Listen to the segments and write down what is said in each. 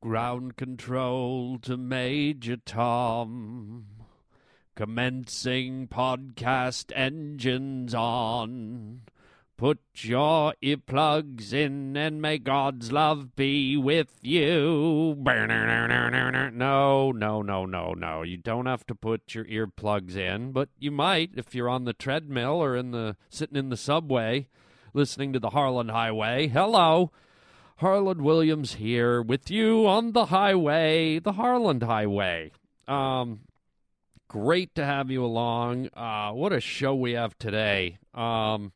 Ground control to Major Tom. Commencing podcast engines on. Put your earplugs in and may God's love be with you. No, no, no, no, no. You don't have to put your earplugs in, but you might if you're on the treadmill or in the sitting in the subway listening to the Harland Highway. Hello. Harland Williams here with you on the highway, the Harland Highway. Um, great to have you along. Uh, what a show we have today. Um,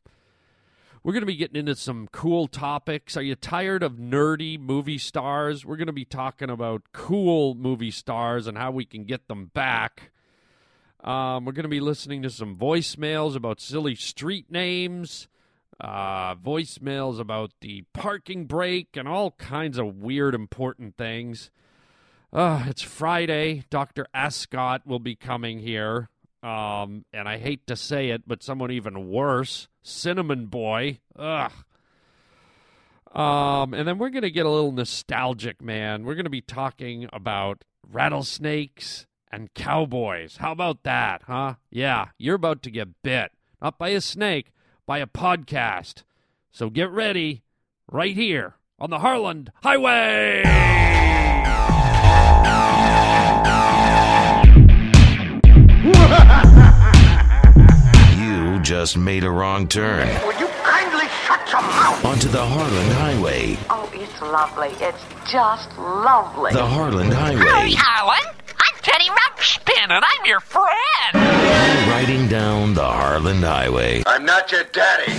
we're going to be getting into some cool topics. Are you tired of nerdy movie stars? We're going to be talking about cool movie stars and how we can get them back. Um, we're going to be listening to some voicemails about silly street names uh, voicemails about the parking brake and all kinds of weird, important things. Uh, it's Friday. Dr. Ascot will be coming here. Um, and I hate to say it, but someone even worse, Cinnamon Boy. Ugh. Um, and then we're going to get a little nostalgic, man. We're going to be talking about rattlesnakes and cowboys. How about that, huh? Yeah, you're about to get bit. Not by a snake, by a podcast. So get ready right here on the Harland Highway. You just made a wrong turn Will you kindly shut your mouth? onto the Harland Highway. Oh, it's lovely. It's just lovely. The Harland Highway. Alan. I'm Teddy Ruxpin, and I'm your friend. Riding down the Harland Highway. I'm not your daddy.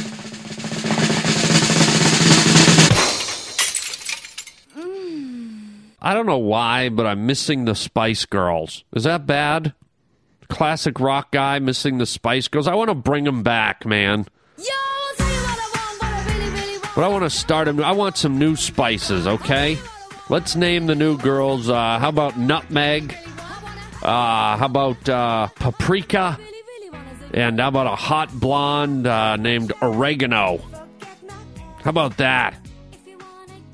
I don't know why, but I'm missing the Spice Girls. Is that bad? Classic rock guy missing the Spice Girls. I want to bring them back, man. But I want to start them. I want some new spices, okay? Let's name the new girls. Uh, how about nutmeg? Uh, how about uh, paprika? And how about a hot blonde uh, named oregano? How about that?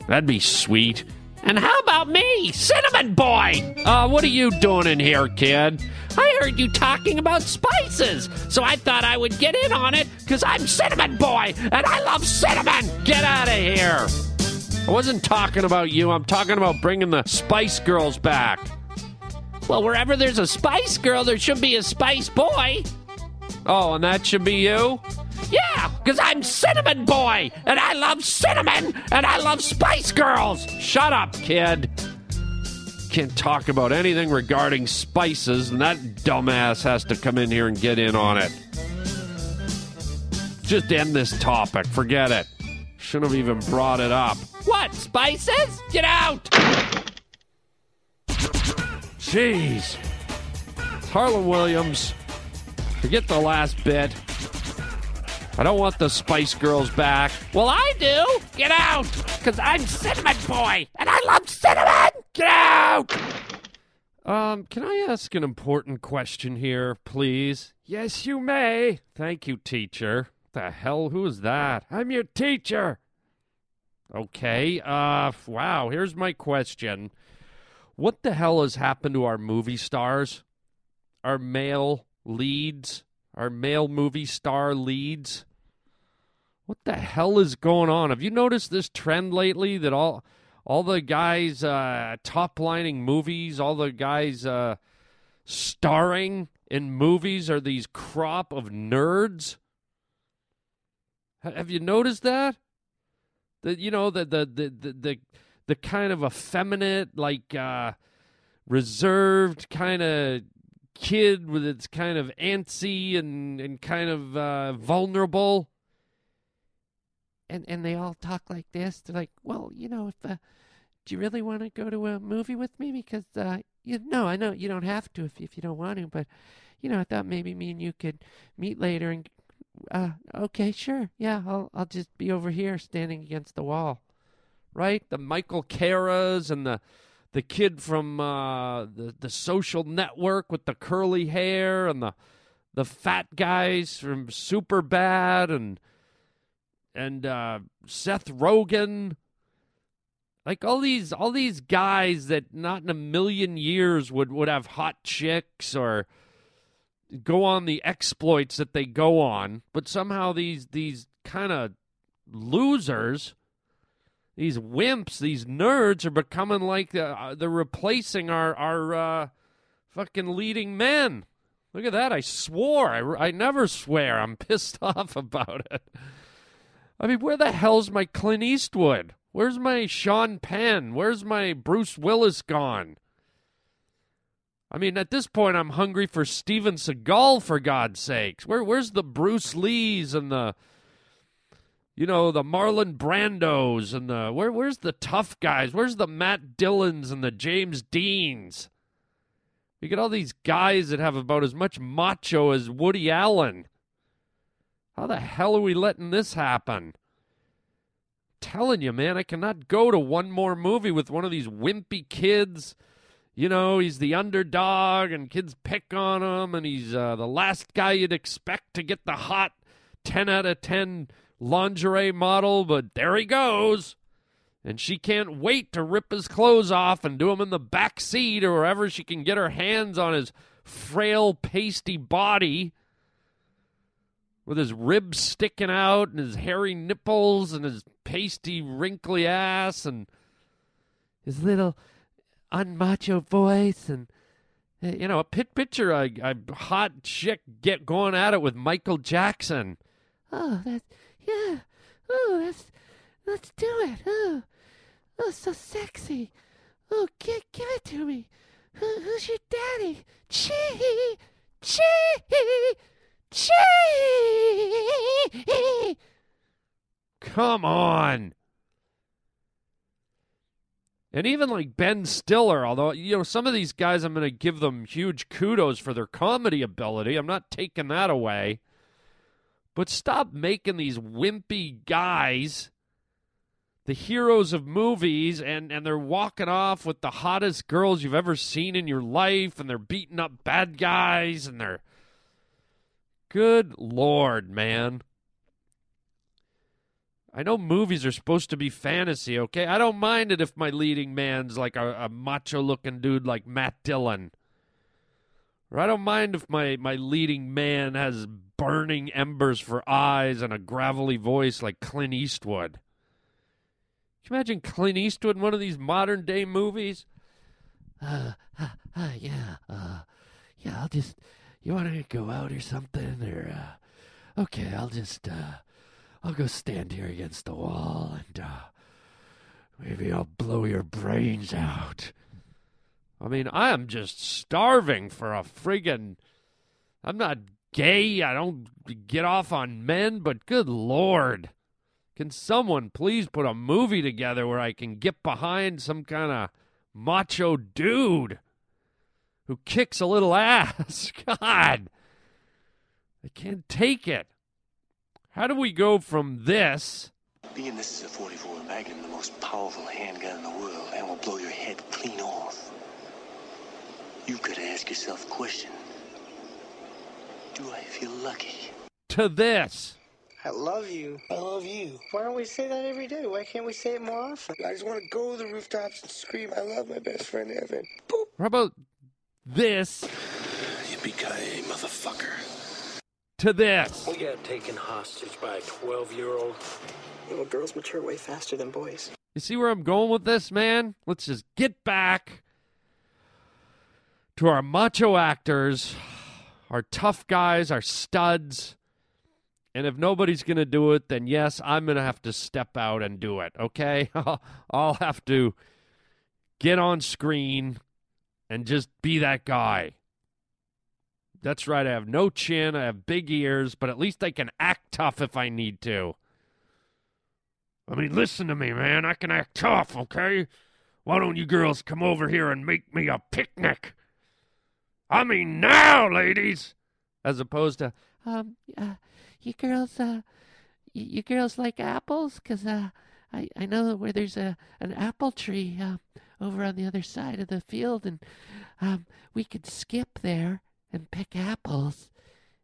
That'd be sweet. And how about me, Cinnamon Boy? Uh, what are you doing in here, kid? I heard you talking about spices, so I thought I would get in on it because I'm Cinnamon Boy and I love cinnamon. Get out of here. I wasn't talking about you. I'm talking about bringing the Spice Girls back. Well, wherever there's a Spice Girl, there should be a Spice Boy. Oh, and that should be you? Yeah, because I'm Cinnamon Boy, and I love cinnamon, and I love Spice Girls. Shut up, kid. Can't talk about anything regarding spices, and that dumbass has to come in here and get in on it. Just end this topic. Forget it. Shouldn't have even brought it up. What, spices? Get out! Jeez. Harland Williams. Forget the last bit. I don't want the Spice Girls back. Well, I do. Get out. Because I'm Cinnamon Boy, and I love cinnamon. Get out. Um, can I ask an important question here, please? Yes, you may. Thank you, teacher. The hell? Who is that? I'm your teacher. Okay. Uh, wow. Here's my question. What the hell has happened to our movie stars? Our male leads? Our male movie star leads? What the hell is going on? Have you noticed this trend lately that all all the guys uh, top lining movies, all the guys uh, starring in movies are these crop of nerds? Ha- Have you noticed that? That you know the the the the the, the kind of effeminate like uh, reserved kind of kid with its kind of antsy and and kind of uh, vulnerable and and they all talk like this. They're like, "Well, you know, if uh, do you really want to go to a movie with me? Because uh, you no, I know you don't have to if if you don't want to, but you know, I thought maybe me and you could meet later and uh, okay, sure, yeah, I'll I'll just be over here standing against the wall, right? The Michael Ceras and the the kid from uh, the the Social Network with the curly hair and the the fat guys from Super Bad and and uh, Seth Rogen Like all these all these guys that not in a million years would would have hot chicks or go on the exploits that they go on, but somehow these these kind of losers, these wimps, these nerds are becoming like the, uh, they're replacing our our uh, fucking leading men. Look at that! I swore. I, I never swear. I'm pissed off about it. I mean, where the hell's my Clint Eastwood? Where's my Sean Penn? Where's my Bruce Willis gone? I mean, at this point, I'm hungry for Steven Seagal, for God's sakes. Where, where's the Bruce Lees and the, you know, the Marlon Brandos and the, where, where's the tough guys? Where's the Matt Dillons and the James Deans? You get all these guys that have about as much macho as Woody Allen. How the hell are we letting this happen? telling you, man, I cannot go to one more movie with one of these wimpy kids. You know, he's the underdog and kids pick on him, and he's uh, the last guy you'd expect to get the hot 10 out of 10 lingerie model, but there he goes. And she can't wait to rip his clothes off and do him in the back seat or wherever she can get her hands on his frail, pasty body with his ribs sticking out and his hairy nipples and his pasty, wrinkly ass and his little unmacho voice and eh, you know a pit picture a, a hot chick get going at it with Michael Jackson. Oh, that's yeah. Oh, oh that's let's do it. Oh, oh, so sexy. Oh, give give it to me. Who, who's your daddy? Chee, hee! chee. Hee! Chee! Come on. And even like Ben Stiller, although, you know, some of these guys, I'm going to give them huge kudos for their comedy ability. I'm not taking that away. But stop making these wimpy guys the heroes of movies and, and they're walking off with the hottest girls you've ever seen in your life and they're beating up bad guys and they're Good lord, man. I know movies are supposed to be fantasy, okay? I don't mind it if my leading man's like a, a macho looking dude like Matt Dillon. I don't mind if my, my leading man has burning embers for eyes and a gravelly voice like Clint Eastwood. Can you imagine Clint Eastwood in one of these modern day movies? Uh, uh, uh yeah, uh, yeah, I'll just you want to go out or something? Or, uh, okay, I'll just, uh, I'll go stand here against the wall and, uh, maybe I'll blow your brains out. I mean, I am just starving for a friggin'. I'm not gay. I don't get off on men, but good lord. Can someone please put a movie together where I can get behind some kind of macho dude? who kicks a little ass. God, I can't take it. How do we go from this? Being this is a 44 Magnum, the most powerful handgun in the world, and will blow your head clean off. You've got to ask yourself a question. Do I feel lucky? To this. I love you. I love you. Why don't we say that every day? Why can't we say it more often? I just want to go to the rooftops and scream, I love my best friend Evan. Boop. How about this Yippee-ki-yay, motherfucker. to this. We got taken hostage by a 12 year old. You know, girls mature way faster than boys. You see where I'm going with this, man? Let's just get back to our macho actors, our tough guys, our studs. And if nobody's going to do it, then yes, I'm going to have to step out and do it, okay? I'll have to get on screen and just be that guy. That's right. I have no chin. I have big ears, but at least I can act tough if I need to. I mean, listen to me, man. I can act tough, okay? Why don't you girls come over here and make me a picnic? I mean, now, ladies! As opposed to, um, uh, you girls, uh, you, you girls like apples? Because, uh, I, I know where there's a an apple tree, uh, over on the other side of the field, and um, we could skip there and pick apples.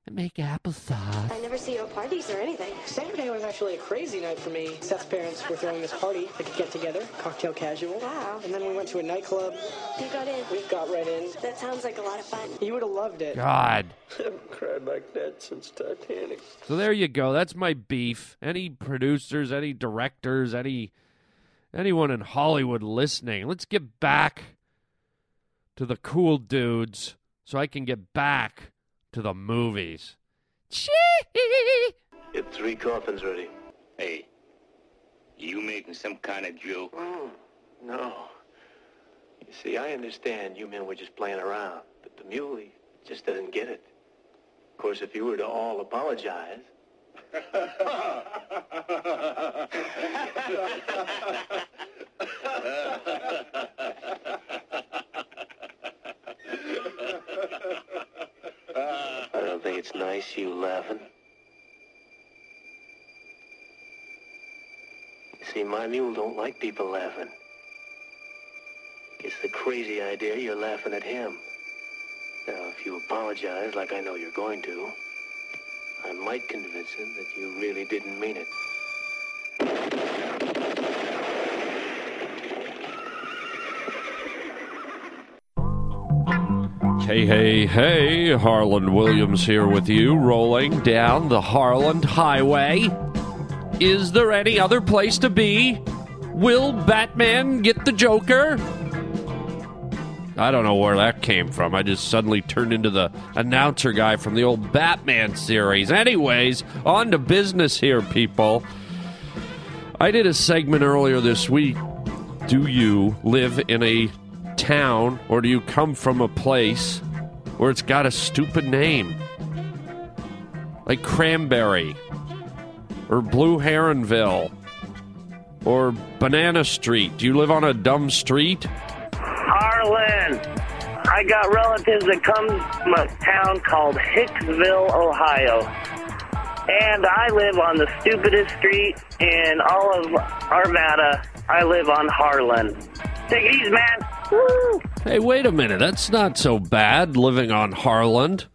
I make applesauce. I never see you at parties or anything. Saturday was actually a crazy night for me. Seth's parents were throwing this party, like a get together, cocktail casual. Wow. And then we went to a nightclub. You got in. We got right in. That sounds like a lot of fun. You would have loved it. God. I haven't cried like that since Titanic. So there you go. That's my beef. Any producers, any directors, any anyone in Hollywood listening, let's get back to the cool dudes so I can get back to the movies. Chee! Get three coffins ready. Hey, you making some kind of joke? Mm, no. You see, I understand you men were just playing around, but the muley just doesn't get it. Of course, if you were to all apologize. It's nice you laughing. See, my mule don't like people laughing. It's the crazy idea you're laughing at him. Now, if you apologize like I know you're going to, I might convince him that you really didn't mean it. Hey, hey, hey, Harland Williams here with you, rolling down the Harland Highway. Is there any other place to be? Will Batman get the Joker? I don't know where that came from. I just suddenly turned into the announcer guy from the old Batman series. Anyways, on to business here, people. I did a segment earlier this week. Do you live in a town or do you come from a place where it's got a stupid name? Like Cranberry or Blue Heronville or Banana Street. Do you live on a dumb street? Harlan, I got relatives that come from a town called Hicksville, Ohio. And I live on the stupidest street in all of Arvada. I live on Harlan. Take it easy, man. Hey, wait a minute. That's not so bad living on Harland.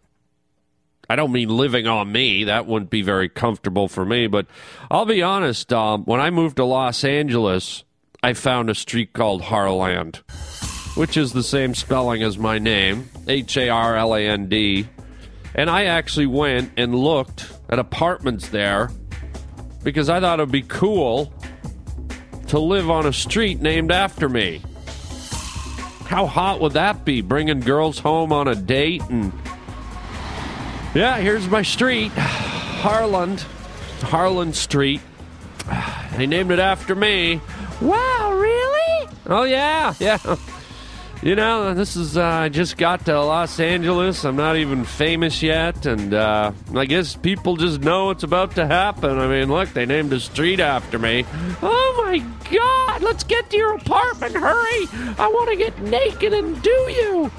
I don't mean living on me. That wouldn't be very comfortable for me. But I'll be honest. Um, when I moved to Los Angeles, I found a street called Harland, which is the same spelling as my name H A R L A N D. And I actually went and looked at apartments there because I thought it would be cool to live on a street named after me. How hot would that be? Bringing girls home on a date and. Yeah, here's my street. Harland. Harland Street. They named it after me. Wow, really? Oh, yeah, yeah. You know, this is, uh, I just got to Los Angeles. I'm not even famous yet, and uh, I guess people just know it's about to happen. I mean, look, they named a street after me. Oh my god, let's get to your apartment, hurry! I want to get naked and do you!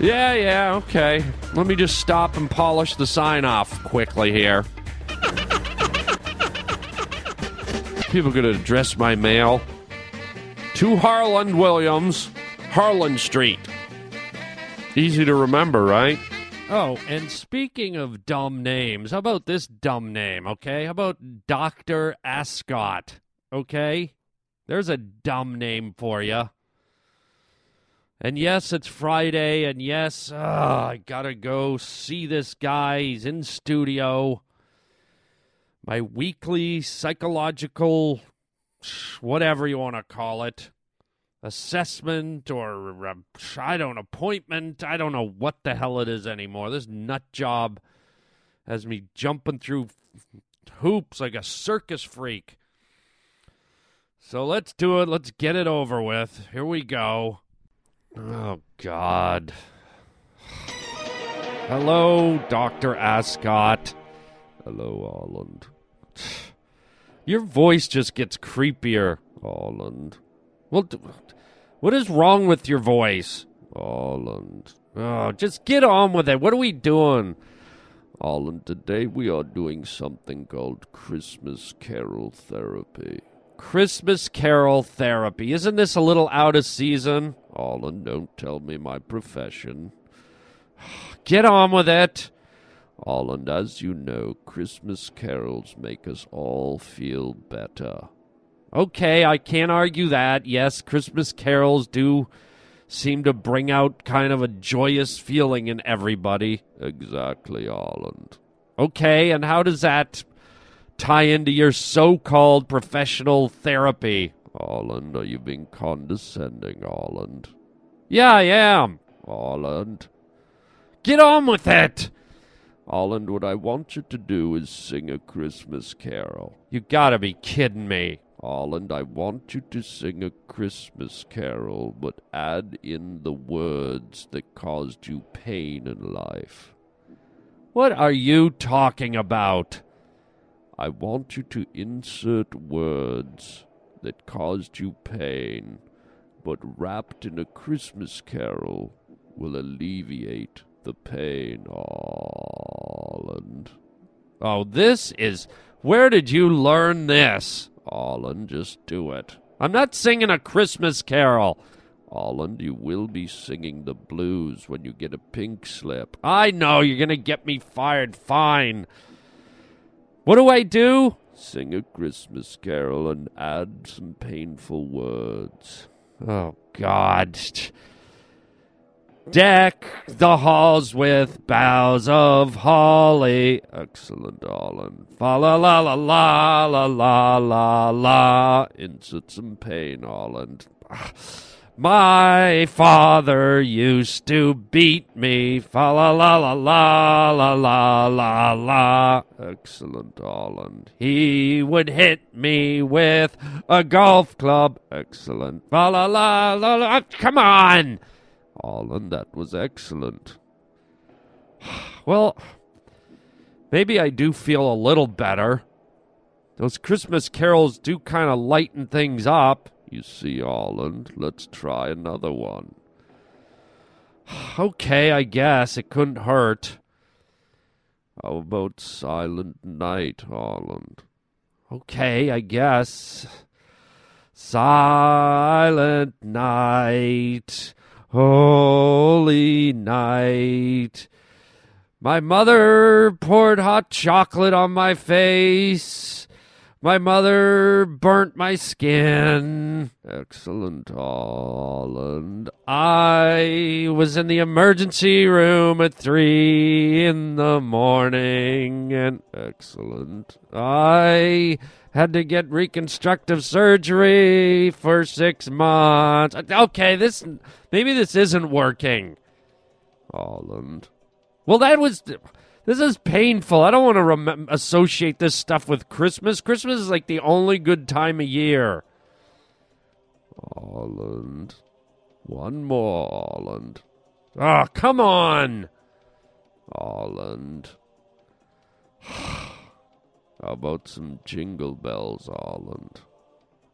Yeah, yeah, okay. Let me just stop and polish the sign off quickly here. People gonna address my mail to Harland Williams. Harland Street. Easy to remember, right? Oh, and speaking of dumb names, how about this dumb name, okay? How about Dr. Ascot, okay? There's a dumb name for you. And yes, it's Friday, and yes, uh, I gotta go see this guy. He's in studio. My weekly psychological, whatever you want to call it, assessment or uh, I don't appointment. I don't know what the hell it is anymore. This nut job has me jumping through hoops like a circus freak. So let's do it. Let's get it over with. Here we go. Oh God. Hello, Dr. Ascot. Hello, Holland. Your voice just gets creepier, Holland. Well, what is wrong with your voice? Holland. Oh, just get on with it. What are we doing? Holland, today we are doing something called Christmas Carol Therapy. Christmas Carol Therapy. Isn't this a little out of season? Holland, don't tell me my profession. Get on with it. Holland, as you know, Christmas carols make us all feel better. Okay, I can't argue that. Yes, Christmas carols do seem to bring out kind of a joyous feeling in everybody. Exactly, Holland. Okay, and how does that tie into your so called professional therapy? Holland, are you being condescending, Holland? Yeah, I am, Holland. Get on with it! Holland, what I want you to do is sing a Christmas carol. You gotta be kidding me. Holland, I want you to sing a Christmas carol, but add in the words that caused you pain in life. What are you talking about? I want you to insert words that caused you pain, but wrapped in a Christmas carol will alleviate the pain, Holland. Oh, this is. Where did you learn this? Holland, just do it. I'm not singing a Christmas carol. Holland, you will be singing the blues when you get a pink slip. I know you're going to get me fired. Fine. What do I do? Sing a Christmas carol and add some painful words. Oh, God. Deck the halls with boughs of holly. Excellent, Holland. Fa la la la la la la la la. Insert some pain, Holland. Ah. My father used to beat me. Fa la la la la la la la la. Excellent, Holland. He would hit me with a golf club. Excellent. Fa la la la la. Come on! Holland, that was excellent. Well, maybe I do feel a little better. Those Christmas carols do kind of lighten things up. You see, Holland, let's try another one. Okay, I guess it couldn't hurt. How about Silent Night, Holland? Okay, I guess. Silent Night. Holy night. My mother poured hot chocolate on my face. My mother burnt my skin. Excellent, Holland. I was in the emergency room at three in the morning. And excellent. I had to get reconstructive surgery for six months. Okay, this maybe this isn't working. Holland. Well, that was. This is painful. I don't want to rem- associate this stuff with Christmas. Christmas is like the only good time of year. Holland. One more, Holland. Ah, oh, come on. Holland. How about some jingle bells, Holland?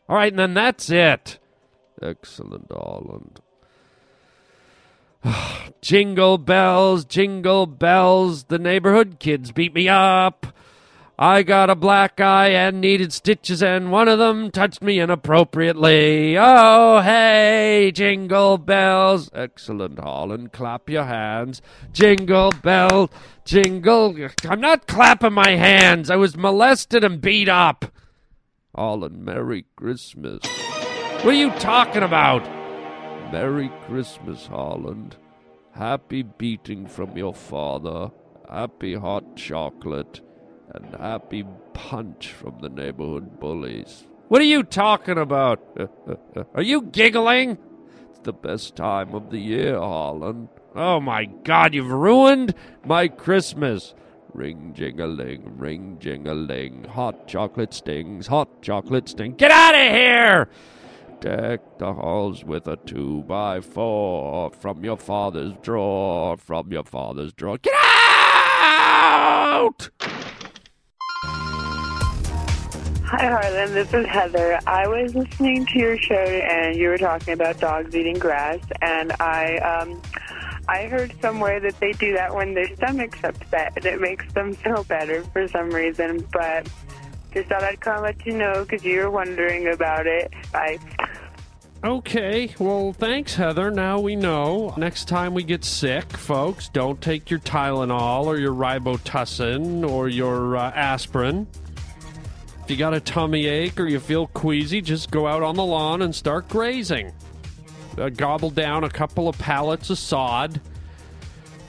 All right, and then that's it. Excellent, Holland. jingle bells, jingle bells, the neighborhood kids beat me up. I got a black eye and needed stitches, and one of them touched me inappropriately. Oh, hey, jingle bells. Excellent, Holland. Clap your hands. Jingle bell, jingle. I'm not clapping my hands. I was molested and beat up. Holland, Merry Christmas. What are you talking about? Merry Christmas, Harland. Happy beating from your father. Happy hot chocolate and happy punch from the neighborhood bullies. What are you talking about? are you giggling? It's the best time of the year, Holland. Oh my God, you've ruined my Christmas. Ring jingling, ring jingling, hot chocolate stings, hot chocolate sting. Get out of here! Deck the halls with a two by four from your father's drawer, from your father's drawer. Get out! Hi, Harland. This is Heather. I was listening to your show, and you were talking about dogs eating grass, and I, um, I heard somewhere that they do that when their stomach's upset, and it makes them feel better for some reason. But just thought I'd come let you know because you were wondering about it. Bye. Okay, well, thanks, Heather. Now we know. Next time we get sick, folks, don't take your Tylenol or your Robitussin or your uh, aspirin. If you got a tummy ache or you feel queasy, just go out on the lawn and start grazing. Uh, gobble down a couple of pallets of sod,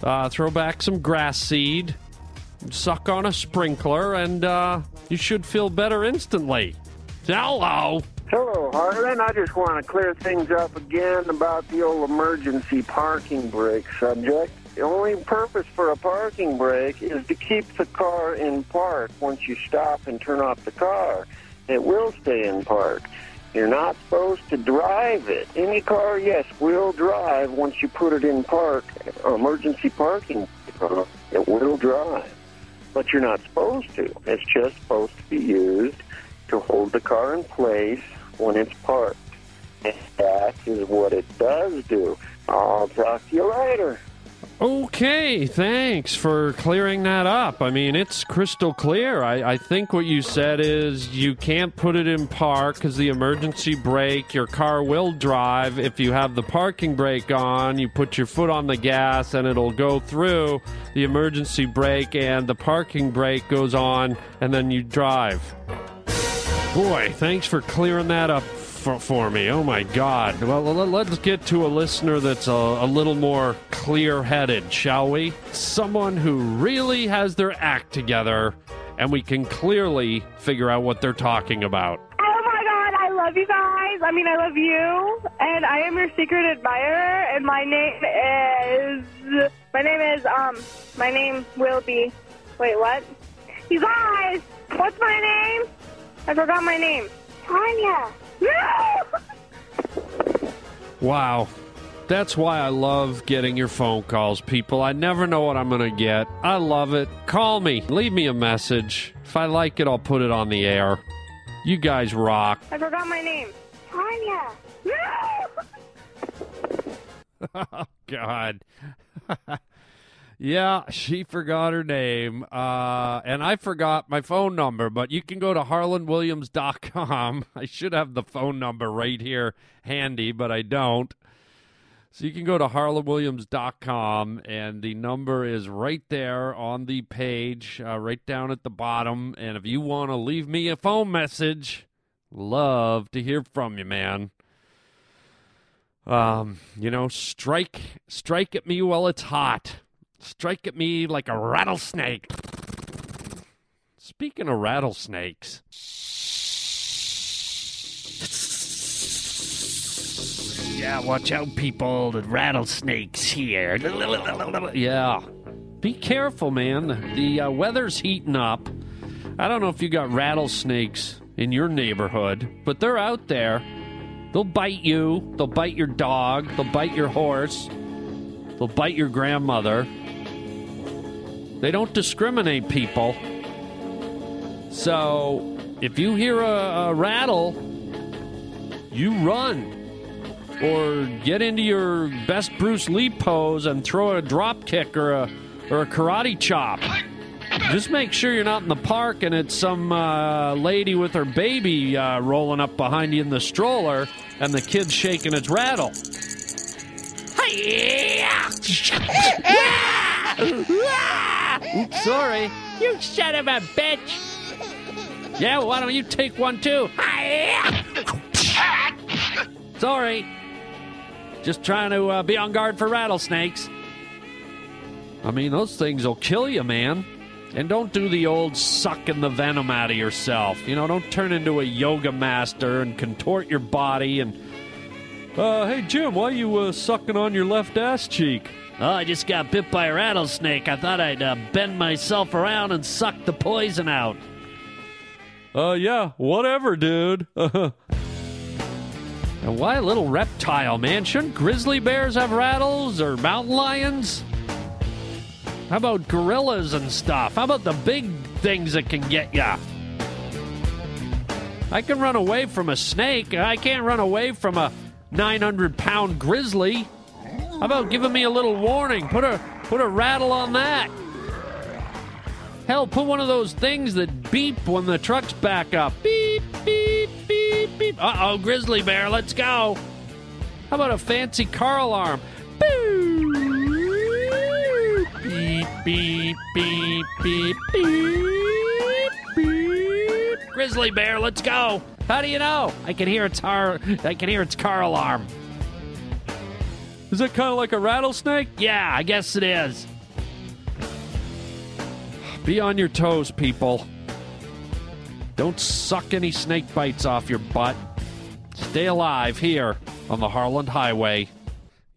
uh, throw back some grass seed, suck on a sprinkler, and uh, you should feel better instantly. Hello. Hello, Harland. I just want to clear things up again about the old emergency parking brake subject. The only purpose for a parking brake is to keep the car in park. Once you stop and turn off the car, it will stay in park. You're not supposed to drive it. Any car, yes, will drive once you put it in park. Emergency parking, it will drive. But you're not supposed to. It's just supposed to be used to hold the car in place when it's parked. And that is what it does do. I'll talk to you later. Okay, thanks for clearing that up. I mean, it's crystal clear. I, I think what you said is you can't put it in park because the emergency brake, your car will drive. If you have the parking brake on, you put your foot on the gas and it'll go through the emergency brake, and the parking brake goes on, and then you drive. Boy, thanks for clearing that up for, for me. Oh my God. Well, let- let's get to a listener that's a, a little more clear headed, shall we? Someone who really has their act together and we can clearly figure out what they're talking about. Oh my god, I love you guys. I mean, I love you. And I am your secret admirer. And my name is. My name is, um, my name will be. Wait, what? You guys, what's my name? I forgot my name. Tanya. No! Wow. That's why I love getting your phone calls, people. I never know what I'm going to get. I love it. Call me. Leave me a message. If I like it, I'll put it on the air. You guys rock. I forgot my name. Tanya. No! oh God. yeah, she forgot her name. Uh, and I forgot my phone number, but you can go to harlanwilliams.com. I should have the phone number right here handy, but I don't. So you can go to harlanwilliams.com, and the number is right there on the page, uh, right down at the bottom. And if you want to leave me a phone message, love to hear from you, man. Um, you know, strike strike at me while it's hot. Strike at me like a rattlesnake. Speaking of rattlesnakes, Yeah, watch out, people. The rattlesnakes here. yeah, be careful, man. The, uh, weather's heating up. I don't know if you got rattlesnakes in your neighborhood, but they're out there. They'll bite you. They'll bite your dog. They'll bite your horse. They'll bite your grandmother. They don't discriminate, people. So, if you hear a, a rattle, you run. Or get into your best Bruce Lee pose and throw a drop kick or a, or a karate chop. Just make sure you're not in the park and it's some uh, lady with her baby uh, rolling up behind you in the stroller and the kid's shaking its rattle. Oops, sorry. You son of a bitch! Yeah, why don't you take one too? Sorry. Just trying to uh, be on guard for rattlesnakes. I mean, those things will kill you, man. And don't do the old sucking the venom out of yourself. You know, don't turn into a yoga master and contort your body and. Uh, hey, Jim, why are you uh, sucking on your left ass cheek? Oh, I just got bit by a rattlesnake. I thought I'd uh, bend myself around and suck the poison out. Uh, yeah, whatever, dude. and why a little reptile, man? Shouldn't grizzly bears have rattles or mountain lions? How about gorillas and stuff? How about the big things that can get ya? I can run away from a snake. I can't run away from a 900 pound grizzly. How about giving me a little warning? Put a put a rattle on that. Hell, put one of those things that beep when the trucks back up. Beep, beep, beep, beep. Uh oh, grizzly bear, let's go. How about a fancy car alarm? Beep, beep, beep, beep, beep, beep. Grizzly bear, let's go. How do you know? I can hear its car. I can hear its car alarm. Is it kind of like a rattlesnake? Yeah, I guess it is. Be on your toes, people. Don't suck any snake bites off your butt. Stay alive here on the Harland Highway.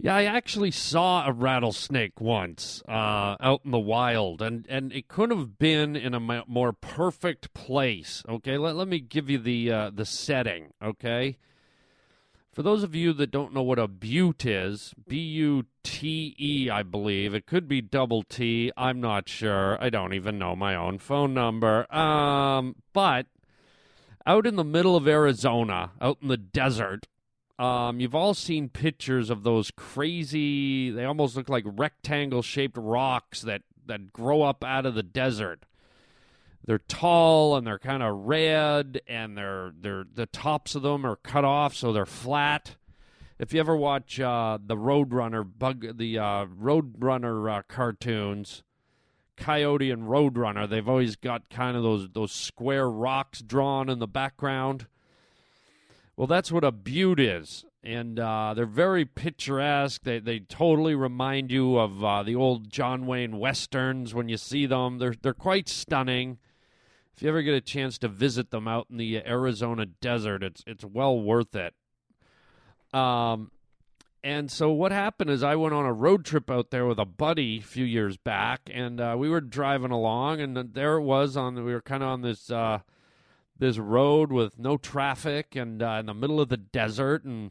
Yeah, I actually saw a rattlesnake once uh, out in the wild, and, and it could have been in a more perfect place. Okay, let, let me give you the uh, the setting. Okay, for those of you that don't know what a butte is, B U T E, I believe it could be double T. I'm not sure. I don't even know my own phone number. Um, but out in the middle of Arizona, out in the desert, um, you've all seen pictures of those crazy, they almost look like rectangle shaped rocks that, that grow up out of the desert. They're tall and they're kind of red, and they're, they're, the tops of them are cut off so they're flat. If you ever watch uh, the Roadrunner bug, the uh, Roadrunner uh, cartoons, Coyote and Roadrunner, they've always got kind of those those square rocks drawn in the background. Well, that's what a butte is, and uh, they're very picturesque. They they totally remind you of uh, the old John Wayne westerns when you see them. They're they're quite stunning. If you ever get a chance to visit them out in the Arizona desert, it's it's well worth it. Um, and so what happened is I went on a road trip out there with a buddy a few years back, and uh, we were driving along, and there it was on. We were kind of on this. This road with no traffic and uh, in the middle of the desert and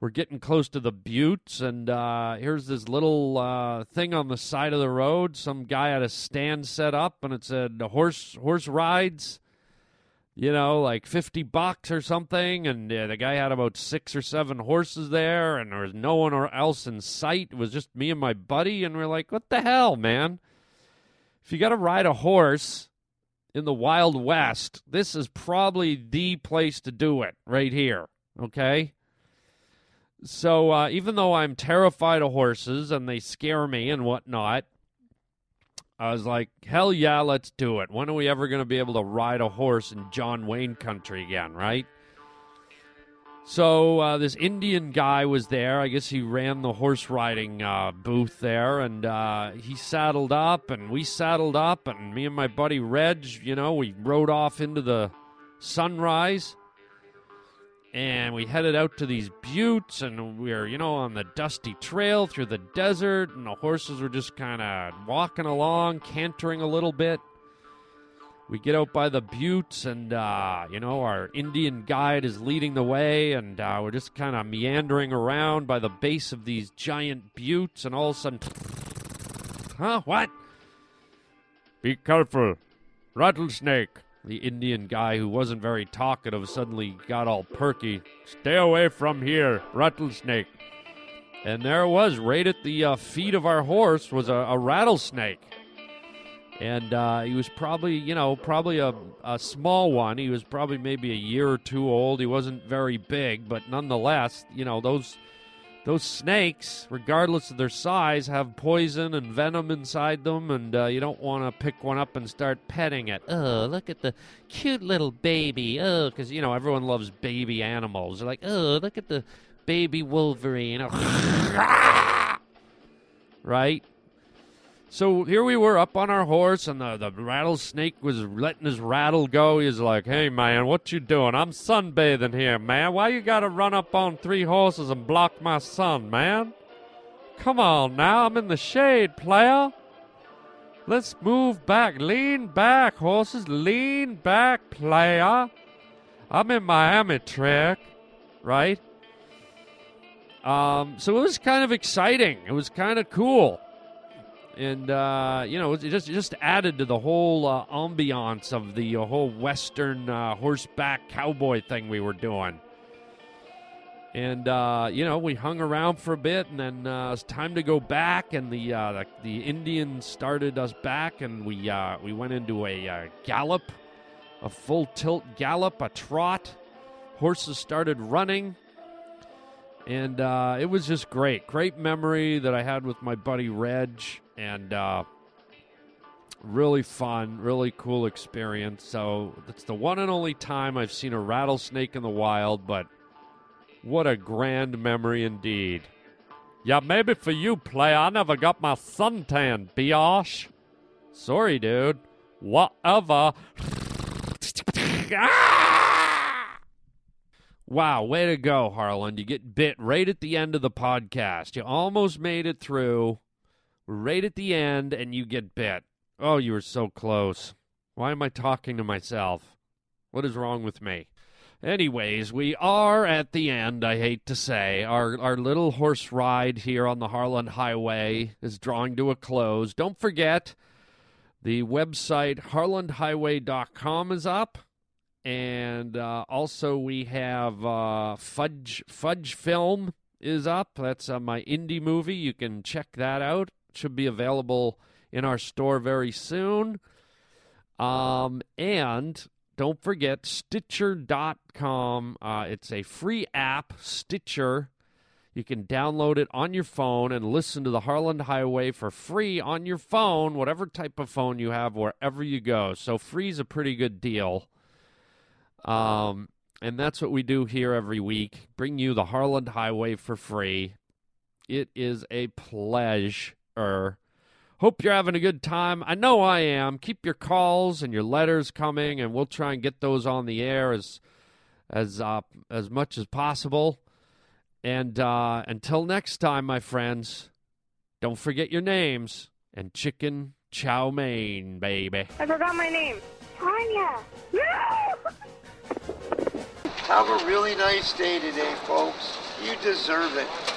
we're getting close to the buttes and uh, here's this little uh, thing on the side of the road. Some guy had a stand set up and it said horse horse rides you know like 50 bucks or something and uh, the guy had about six or seven horses there and there was no one else in sight. It was just me and my buddy and we're like what the hell man? If you got to ride a horse in the Wild West, this is probably the place to do it right here. Okay? So, uh, even though I'm terrified of horses and they scare me and whatnot, I was like, hell yeah, let's do it. When are we ever going to be able to ride a horse in John Wayne country again, right? So uh, this Indian guy was there. I guess he ran the horse riding uh, booth there, and uh, he saddled up, and we saddled up, and me and my buddy Reg, you know, we rode off into the sunrise, and we headed out to these buttes, and we were, you know, on the dusty trail through the desert, and the horses were just kind of walking along, cantering a little bit we get out by the buttes and uh, you know our indian guide is leading the way and uh, we're just kind of meandering around by the base of these giant buttes and all of a sudden huh what? Be careful rattlesnake. The indian guy who wasn't very talkative suddenly got all perky. Stay away from here rattlesnake. And there it was right at the uh, feet of our horse was a, a rattlesnake and uh, he was probably you know probably a, a small one. He was probably maybe a year or two old. He wasn't very big but nonetheless you know those those snakes regardless of their size have poison and venom inside them and uh, you don't want to pick one up and start petting it. Oh look at the cute little baby. Oh because you know everyone loves baby animals. They're like oh look at the baby wolverine. Right so here we were up on our horse, and the, the rattlesnake was letting his rattle go. He's like, "Hey man, what you doing? I'm sunbathing here, man. Why you gotta run up on three horses and block my sun, man? Come on now, I'm in the shade, player. Let's move back, lean back, horses, lean back, player. I'm in Miami trick, right? Um, so it was kind of exciting. It was kind of cool and uh, you know, it just it just added to the whole uh, ambiance of the uh, whole Western uh, horseback cowboy thing we were doing. And uh, you know, we hung around for a bit, and then uh, it's time to go back. And the the, the Indians started us back, and we we went into a gallop, a full tilt gallop, a trot. Horses started running and uh, it was just great. Great memory that I had with my buddy Reg, and uh, really fun, really cool experience. So it's the one and only time I've seen a rattlesnake in the wild, but what a grand memory indeed. Yeah, maybe for you, play. I never got my suntan, biatch. Sorry, dude. Whatever. Ah! Wow, way to go, Harland. You get bit right at the end of the podcast. You almost made it through, right at the end, and you get bit. Oh, you were so close. Why am I talking to myself? What is wrong with me? Anyways, we are at the end, I hate to say. Our our little horse ride here on the Harland Highway is drawing to a close. Don't forget the website harlandhighway.com is up. And uh, also we have uh, Fudge Fudge Film is up. That's uh, my indie movie. You can check that out. Should be available in our store very soon. Um, and don't forget Stitcher.com. Uh, it's a free app, Stitcher. You can download it on your phone and listen to the Harland Highway for free on your phone, whatever type of phone you have, wherever you go. So free is a pretty good deal. Um, and that's what we do here every week. Bring you the Harland Highway for free. It is a pleasure. Hope you're having a good time. I know I am. Keep your calls and your letters coming, and we'll try and get those on the air as as uh, as much as possible. And uh, until next time, my friends, don't forget your names and chicken chow mein, baby. I forgot my name. Tanya. No! Have a really nice day today, folks. You deserve it.